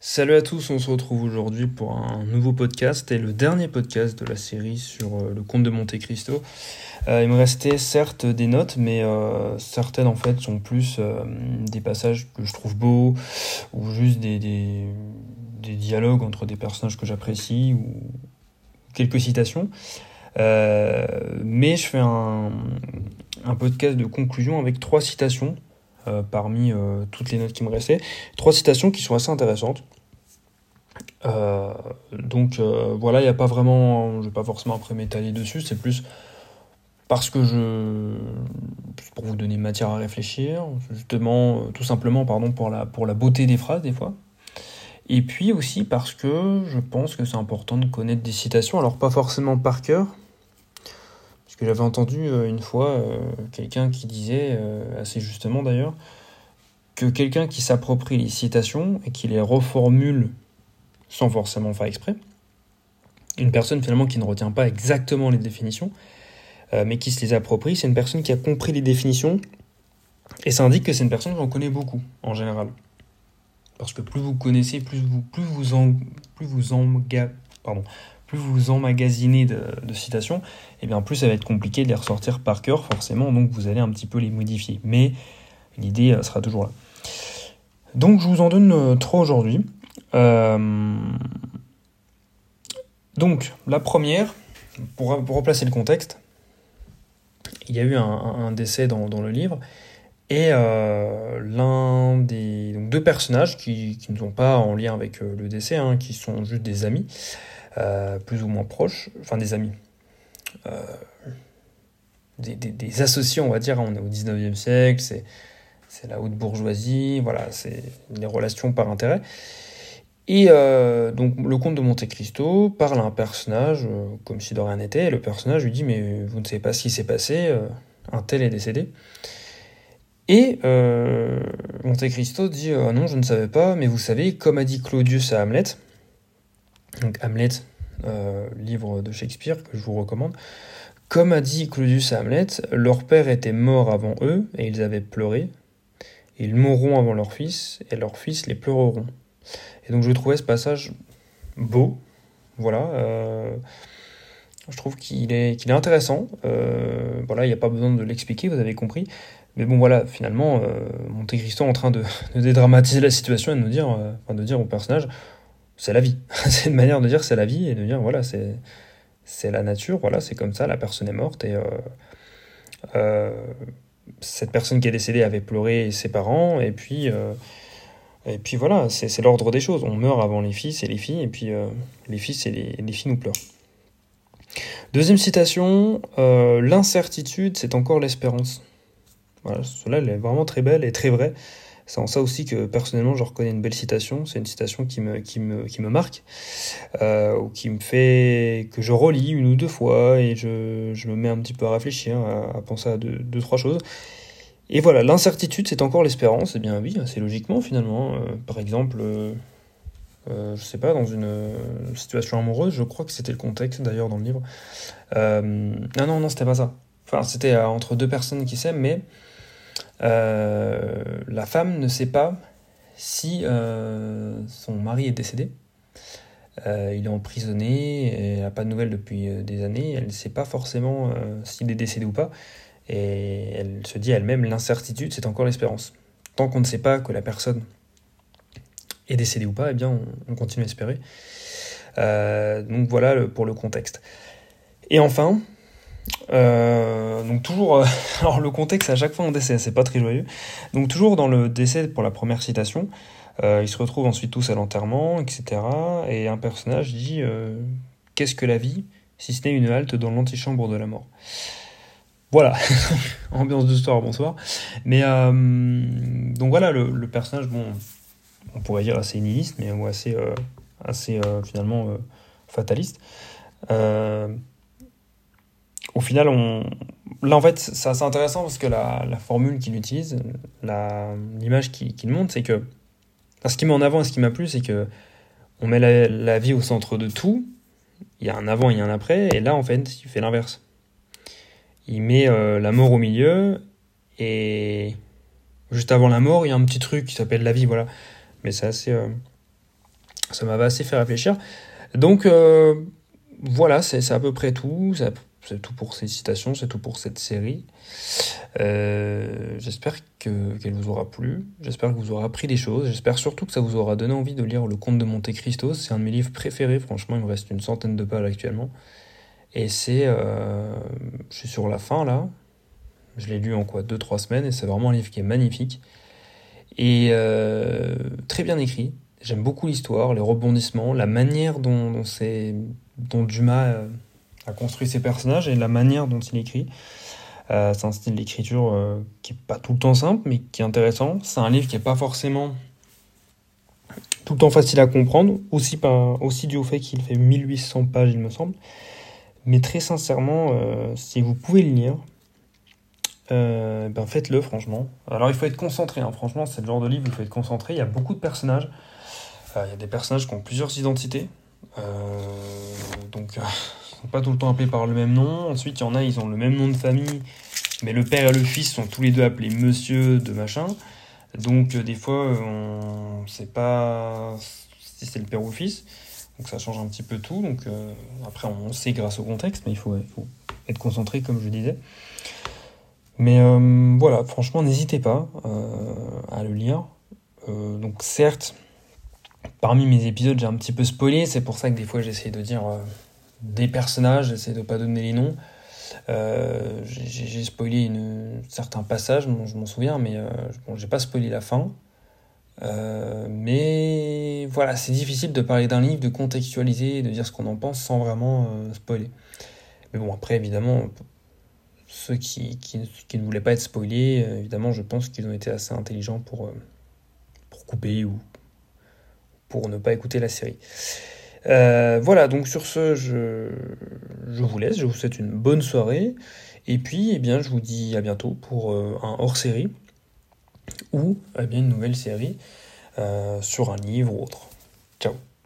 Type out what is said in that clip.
Salut à tous, on se retrouve aujourd'hui pour un nouveau podcast et le dernier podcast de la série sur euh, le comte de Monte Cristo. Euh, il me restait certes des notes, mais euh, certaines en fait sont plus des passages que je trouve beaux ou juste des, dialogues entre des personnages que j'apprécie ou quelques citations. mais je fais un, podcast de conclusion avec trois citations parmi euh, toutes les notes qui me restaient. Trois citations qui sont assez intéressantes. Euh, donc voilà, il n'y a pas vraiment, je ne vais pas forcément après m'étaler dessus, c'est plus parce que je, pour vous donner matière à réfléchir, justement, tout simplement, pardon, pour la, pour la beauté des phrases des fois. Et puis aussi parce que je pense que c'est important de connaître des citations, alors pas forcément par cœur, que j'avais entendu euh, une fois euh, quelqu'un qui disait, euh, assez justement d'ailleurs, que quelqu'un qui s'approprie les citations et qui les reformule sans forcément faire exprès, une personne finalement qui ne retient pas exactement les définitions, mais qui se les approprie, c'est une personne qui a compris les définitions, et ça indique que c'est une personne qui en connaît beaucoup, en général. Parce que plus vous connaissez, plus vous, plus vous, en, plus vous pardon, plus vous emmagasinez de, citations, et eh bien plus ça va être compliqué de les ressortir par cœur, forcément, donc vous allez un petit peu les modifier. Mais l'idée euh, sera toujours là. Donc je vous en donne euh, trois aujourd'hui. Euh, donc la première, pour, replacer le contexte, il y a eu un, décès dans, le livre, et l'un des deux personnages qui, ne sont pas en lien avec le décès, hein, qui sont juste des amis, euh, plus ou moins proches, enfin des amis, euh, des, associés, on va dire. On est au 19e siècle, c'est, la haute bourgeoisie, voilà, c'est les relations par intérêt. Et euh, donc le comte de Monte Cristo parle à un personnage comme si de rien n'était, et le personnage lui dit mais vous ne savez pas ce qui s'est passé, un tel est décédé. Et Monte Cristo dit ah non je ne savais pas, mais vous savez comme a dit Claudius à Hamlet, donc Hamlet, euh, livre de Shakespeare que je vous recommande. Comme a dit Claudius à Hamlet, leur père était mort avant eux et ils avaient pleuré. Ils mourront avant leur fils et leurs fils les pleureront. Et donc je trouvais ce passage beau. Voilà. Euh, je trouve qu'il est, qu'il est intéressant. Euh, voilà, il n'y a pas besoin de l'expliquer, vous avez compris. Mais bon, voilà, finalement, Monte Cristo en train de, dédramatiser la situation et de nous dire, enfin, de dire au personnage c'est la vie. c'est une manière de dire c'est la vie et de dire voilà, c'est, la nature, voilà, c'est comme ça, la personne est morte et euh, euh, cette personne qui est décédée avait pleuré ses parents et puis, euh, et puis voilà, c'est, c'est l'ordre des choses. On meurt avant les fils et les filles et puis les fils et les, les, filles nous pleurent. Deuxième citation, l'incertitude c'est encore l'espérance. Voilà, cela elle est vraiment très belle et très vraie. C'est en ça aussi que personnellement je reconnais une belle citation. C'est une citation qui me, qui me, qui me marque, euh, ou qui me fait que je relis une ou deux fois et je, je me mets un petit peu à réfléchir, à, penser à deux, deux, trois choses. Et voilà, l'incertitude c'est encore l'espérance. Eh bien oui, c'est logiquement finalement. Euh, par exemple, euh, euh, je sais pas, dans une situation amoureuse, je crois que c'était le contexte d'ailleurs dans le livre. non, non, non, c'était pas ça. Enfin, c'était entre deux personnes qui s'aiment, mais euh, la femme ne sait pas si euh, son mari est décédé. Euh, il est emprisonné, elle n'a pas de nouvelles depuis des années, elle ne sait pas forcément s'il est décédé ou pas, et elle se dit elle-même l'incertitude, c'est encore l'espérance. Tant qu'on ne sait pas que la personne est décédée ou pas, eh bien on, continue à espérer. donc voilà pour le contexte. Et enfin, euh, donc toujours, euh, alors le contexte à chaque fois en décès, c'est pas très joyeux. Donc toujours dans le décès pour la première citation, euh, ils se retrouvent ensuite tous à l'enterrement, etc. Et un personnage dit Qu'est-ce que la vie si ce n'est une halte dans l'antichambre de la mort? Voilà, ambiance de soir, bonsoir. Mais donc voilà, le, personnage, bon, on pourrait dire assez nihiliste, mais assez, assez finalement fataliste au final, on... là, en fait, c'est assez intéressant parce que la, formule qu'il utilise, l'image qu'il montre, c'est que. ce qui met en avant et ce qui m'a plu, c'est que on met la, vie au centre de tout. Il y a un avant, il y a un après. Et là, en fait, il fait l'inverse. Il met euh, la mort au milieu. Et juste avant la mort, il y a un petit truc qui s'appelle la vie, voilà. Mais c'est assez, euh, ça m'avait assez fait réfléchir. Donc voilà, c'est à peu près tout. Tout pour ces citations, c'est tout pour cette série. j'espère qu'elle vous aura plu, j'espère que vous aurez appris des choses, j'espère surtout que ça vous aura donné envie de lire Le Comte de Monte Cristo. C'est un de mes livres préférés, franchement, il me reste une centaine de pages actuellement. Et c'est. Euh, je suis sur la fin là. Je l'ai lu en quoi 2-3 semaines et c'est vraiment un livre qui est magnifique. Et euh, très bien écrit. J'aime beaucoup l'histoire, les rebondissements, la manière dont, dont, Dumas euh, a construit ses personnages et la manière dont il écrit. c'est un style d'écriture qui est pas tout le temps simple, mais qui est intéressant. C'est un livre qui est pas forcément tout le temps facile à comprendre, aussi, par, aussi dû au fait qu'il fait 1800 pages, il me semble. Mais très sincèrement, euh, si vous pouvez le lire, euh, ben faites-le franchement. Alors il faut être concentré, hein. franchement c'est le genre de livre où il faut être concentré. Il y a beaucoup de personnages. Euh, il y a des personnages qui ont plusieurs identités. donc sont pas tout le temps appelés par le même nom. Ensuite il y en a, ils ont le même nom de famille, mais le père et le fils sont tous les deux appelés monsieur de machin. Donc des fois on ne sait pas si c'est le père ou le fils. Donc ça change un petit peu tout. Donc euh, après, on sait grâce au contexte, mais il faut, être concentré, comme je disais. Mais euh, voilà, franchement, n'hésitez pas euh, à le lire. donc certes, parmi mes épisodes, j'ai un petit peu spoilé. C'est pour ça que des fois, j'essaie de dire des personnages, j'essaie de pas donner les noms. j'ai spoilé une, certains passages, je m'en souviens, mais bon, j'ai pas spoilé la fin. Euh, mais voilà, c'est difficile de parler d'un livre, de contextualiser, de dire ce qu'on en pense sans vraiment euh, spoiler. Mais bon, après, évidemment, ceux qui, qui, ne voulaient pas être spoilés, euh, évidemment, je pense qu'ils ont été assez intelligents pour, pour couper ou pour ne pas écouter la série. Voilà, donc sur ce, je, vous laisse, je vous souhaite une bonne soirée. Et puis, eh bien, je vous dis à bientôt pour un hors-série ou eh bien, une nouvelle série euh, sur un livre ou autre. Ciao